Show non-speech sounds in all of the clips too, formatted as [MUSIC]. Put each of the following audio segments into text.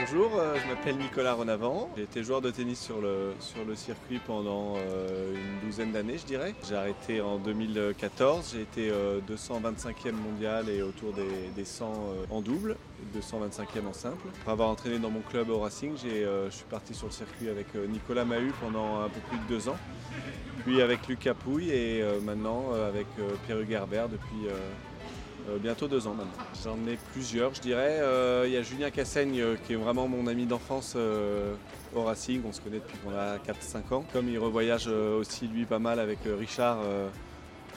Bonjour, euh, je m'appelle Nicolas Renavant. J'ai été joueur de tennis sur le, sur le circuit pendant euh, une douzaine d'années, je dirais. J'ai arrêté en 2014. J'ai été euh, 225e mondial et autour des, des 100 euh, en double, 225e en simple. Après avoir entraîné dans mon club au Racing, euh, je suis parti sur le circuit avec euh, Nicolas Mahut pendant un peu plus de deux ans. Puis avec Lucas Pouille et euh, maintenant euh, avec euh, Pierre Hugerbert depuis euh, euh, bientôt deux ans maintenant. J'en ai plusieurs, je dirais. Euh, Il y a Julien Cassaigne euh, qui est vraiment mon ami d'enfance euh, au Racing. On se connaît depuis qu'on a 4-5 ans. Comme il revoyage euh, aussi lui pas mal avec euh, Richard. euh,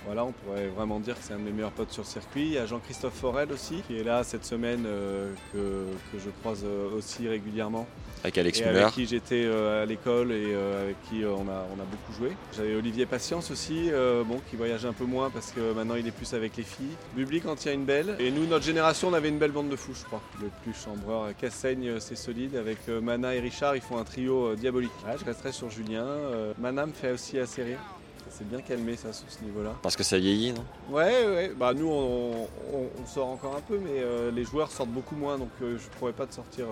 voilà, on pourrait vraiment dire que c'est un de mes meilleurs potes sur circuit. Il y a Jean-Christophe Forel aussi, qui est là cette semaine, euh, que, je croise euh, aussi régulièrement Avec Alex et Muller. avec qui j'étais euh, à l'école et euh, avec qui euh, on, a, on a beaucoup joué. J'avais Olivier Patience aussi, bon, qui voyage un peu moins parce que maintenant il est plus avec les filles. Bubli quand il y a une belle. Et nous, notre génération, on avait une belle bande de fous, je crois. Le plus chambreur. Cassaigne, c'est solide. Avec Mana et Richard, ils font un trio diabolique. Ouais, je resterai sur Julien. Mana me fait aussi assez rire. Ça s'est bien calmé ça sur ce niveau-là. Parce que ça vieillit, non? Ouais, ouais. Bah nous, on, on- on sort encore un peu, mais euh, les joueurs sortent beaucoup moins, donc euh, je pourrais pas te sortir.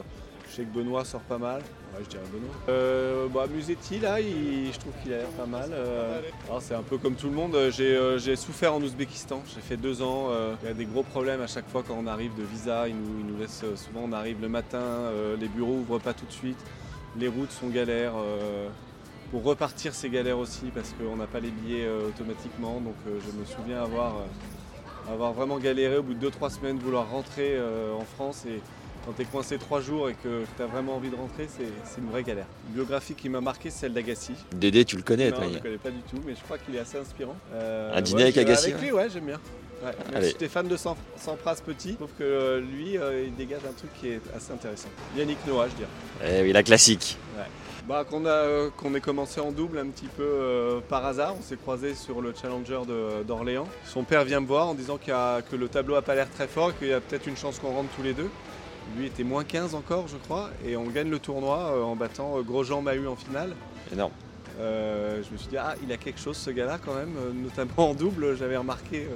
Je sais que Benoît sort pas mal. Ouais, je dirais Benoît. Euh, bah, Musetti, là, il- je trouve qu'il a l'air pas mal. Euh, alors, c'est un peu comme tout le monde. J'ai euh, j'ai souffert en Ouzbékistan. J'ai fait deux ans. euh, il y a des gros problèmes à chaque fois quand on arrive de visa. Nous, euh, souvent, on arrive le matin, euh, les bureaux ouvrent pas tout de suite. Les routes sont galères. euh, pour repartir, c'est galère aussi parce qu'on n'a pas les billets euh, automatiquement. Donc euh, je me souviens avoir, euh, vraiment galéré au bout de 2-3 semaines, vouloir rentrer euh, en France. Et quand tu es coincé 3 jours et que tu as vraiment envie de rentrer, c'est une vraie galère. Une biographie qui m'a marqué, c'est celle d'Agassi. Dédé, tu le connais, non, toi je ne connais pas du tout, mais je crois qu'il est assez inspirant. Euh, Un dîner ouais, avec Agassi, Avec lui, ouais, j'aime bien. Ouais, même Allez. si j'étais fan de Sam- Sampras petit, je trouve que euh, lui, euh, il dégage un truc qui est assez intéressant. Yannick Noah, je dirais. Eh oui, la classique. Bah, qu'on a, euh, ait commencé en double un petit peu euh, par hasard. On s'est croisé sur le Challenger d'Orléans. Son père vient me voir en disant a- que le tableau a pas l'air très fort, qu'il y a peut-être une chance qu'on rentre tous les deux. Lui était moins 15 encore, je crois, et on gagne le tournoi euh, en battant euh, Grosjean Mahut en finale. Énorme. Euh, je me suis dit, ah, il a quelque chose ce gars-là quand même, notamment en double, [LAUGHS] j'avais remarqué.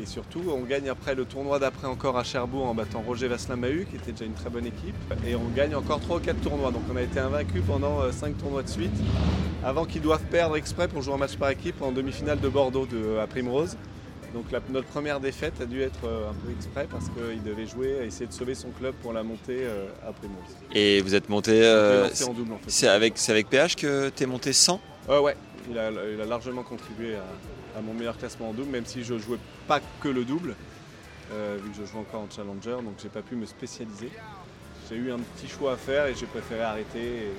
Et surtout, on gagne après le tournoi d'après encore à Cherbourg en battant Roger Vasselin-Mahut, qui était déjà une très bonne équipe. Et on gagne encore 3 ou 4 tournois. Donc on a été invaincu pendant 5 tournois de suite, avant qu'ils doivent perdre exprès pour jouer un match par équipe en demi-finale de Bordeaux de, à Primrose. Donc la- notre première défaite a dû être euh, un peu exprès parce qu'il devait jouer, essayer de sauver son club pour la montée euh, à Primrose. Et vous êtes monté. On euh, en double en fait. c'est avec, PH que t'es monté 100 Euh, ouais, il a, il a largement contribué à, à mon meilleur classement en double, même si je jouais pas que le double, euh, vu que je joue encore en challenger, donc j'ai pas pu me spécialiser. J'ai eu un petit choix à faire et j'ai préféré arrêter. Et,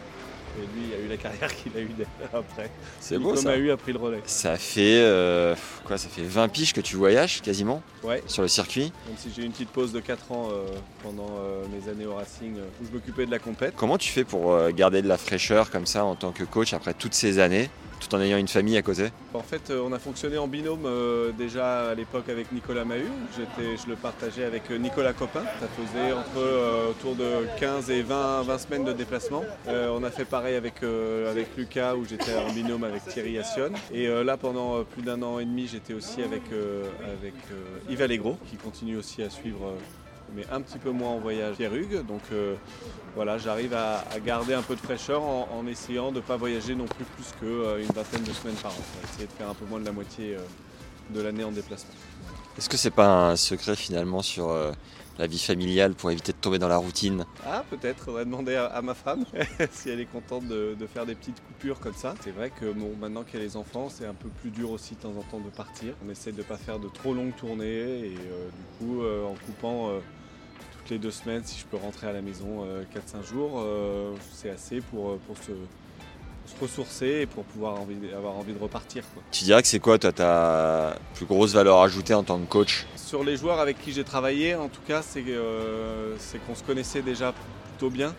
et lui, il a eu la carrière [LAUGHS] qu'il a eue après. C'est beau ça. Mahut a pris le relais. Ça fait euh, quoi Ça fait 20 piges que tu voyages quasiment Ouais, sur le circuit. même si j'ai eu une petite pause de 4 ans euh, pendant euh, mes années au Racing, où je m'occupais de la compète. Comment tu fais pour garder de la fraîcheur comme ça en tant que coach après toutes ces années, tout en ayant une famille à côté En fait, euh, on a fonctionné en binôme euh, déjà à l'époque avec Nicolas Mahut. Je le partageais avec euh, Nicolas Copin. Ça faisait entre autour de 15 et 20, 20 semaines de déplacement. On a fait pareil avec, avec Lucas où j'étais en binôme avec Thierry Assion. Et là, pendant plus d'un an et demi, j'étais aussi avec, avec Yves Allegro qui continue aussi à suivre. Euh, mais un petit peu moins en voyage Pierre Hugues. Donc euh, voilà, j'arrive à, garder un peu de fraîcheur en, essayant de ne pas voyager non plus plus qu'une vingtaine de semaines par an. Essayer de faire un peu moins de la moitié euh, de l'année en déplacement. Est-ce que c'est pas un secret finalement sur euh, la vie familiale pour éviter de tomber dans la routine Ah, peut-être, faudrait demander à, à ma femme [LAUGHS] si elle est contente de, faire des petites coupures comme ça. C'est vrai que bon, maintenant qu'il y a les enfants, c'est un peu plus dur aussi de temps en temps de partir. On essaie de ne pas faire de trop longues tournées et euh, du coup, euh, en coupant euh, toutes toutes les deux semaines, si je peux rentrer à la maison 4-5 jours, c'est assez pour, pour se, ressourcer et pour pouvoir avoir envie de repartir. Tu dirais que c'est quoi ta plus grosse valeur ajoutée en tant que coach? Sur les joueurs avec qui j'ai travaillé, en tout cas, c'est qu'on se connaissait déjà plutôt bien.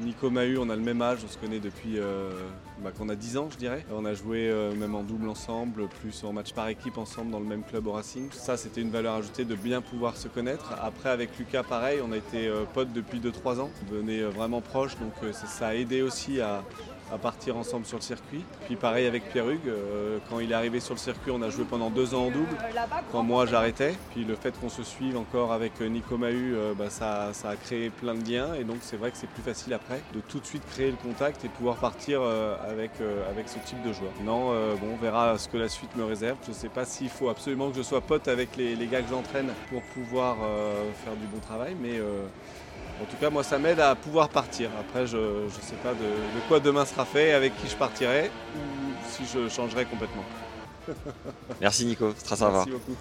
Nico Mahu, on a le même âge, on se connaît depuis euh, bah, qu'on a 10 ans, je dirais. On a joué euh, même en double ensemble, plus en match par équipe ensemble dans le même club au Racing. Ça, c'était une valeur ajoutée de bien pouvoir se connaître. Après, avec Lucas, pareil, on a été euh, potes depuis 2-3 ans, on devenait vraiment proches, donc ça a aidé aussi à, à partir ensemble sur le circuit. Puis pareil avec Pierre Hugues, euh, quand il est arrivé sur le circuit, on a joué pendant deux ans en double, quand moi j'arrêtais. Puis le fait qu'on se suive encore avec euh, Nico Mahu, euh, bah, ça, a créé plein de liens et donc c'est vrai que c'est plus facile après de tout de suite créer le contact et pouvoir partir avec, avec ce type de joueur. Non, bon, on verra ce que la suite me réserve. Je ne sais pas s'il faut absolument que je sois pote avec les, les gars que j'entraîne pour pouvoir faire du bon travail, mais en tout cas, moi, ça m'aide à pouvoir partir. Après, je ne sais pas de, quoi demain sera fait, avec qui je partirai, ou si je changerai complètement. Merci Nico, c'est très sympa. Merci beaucoup.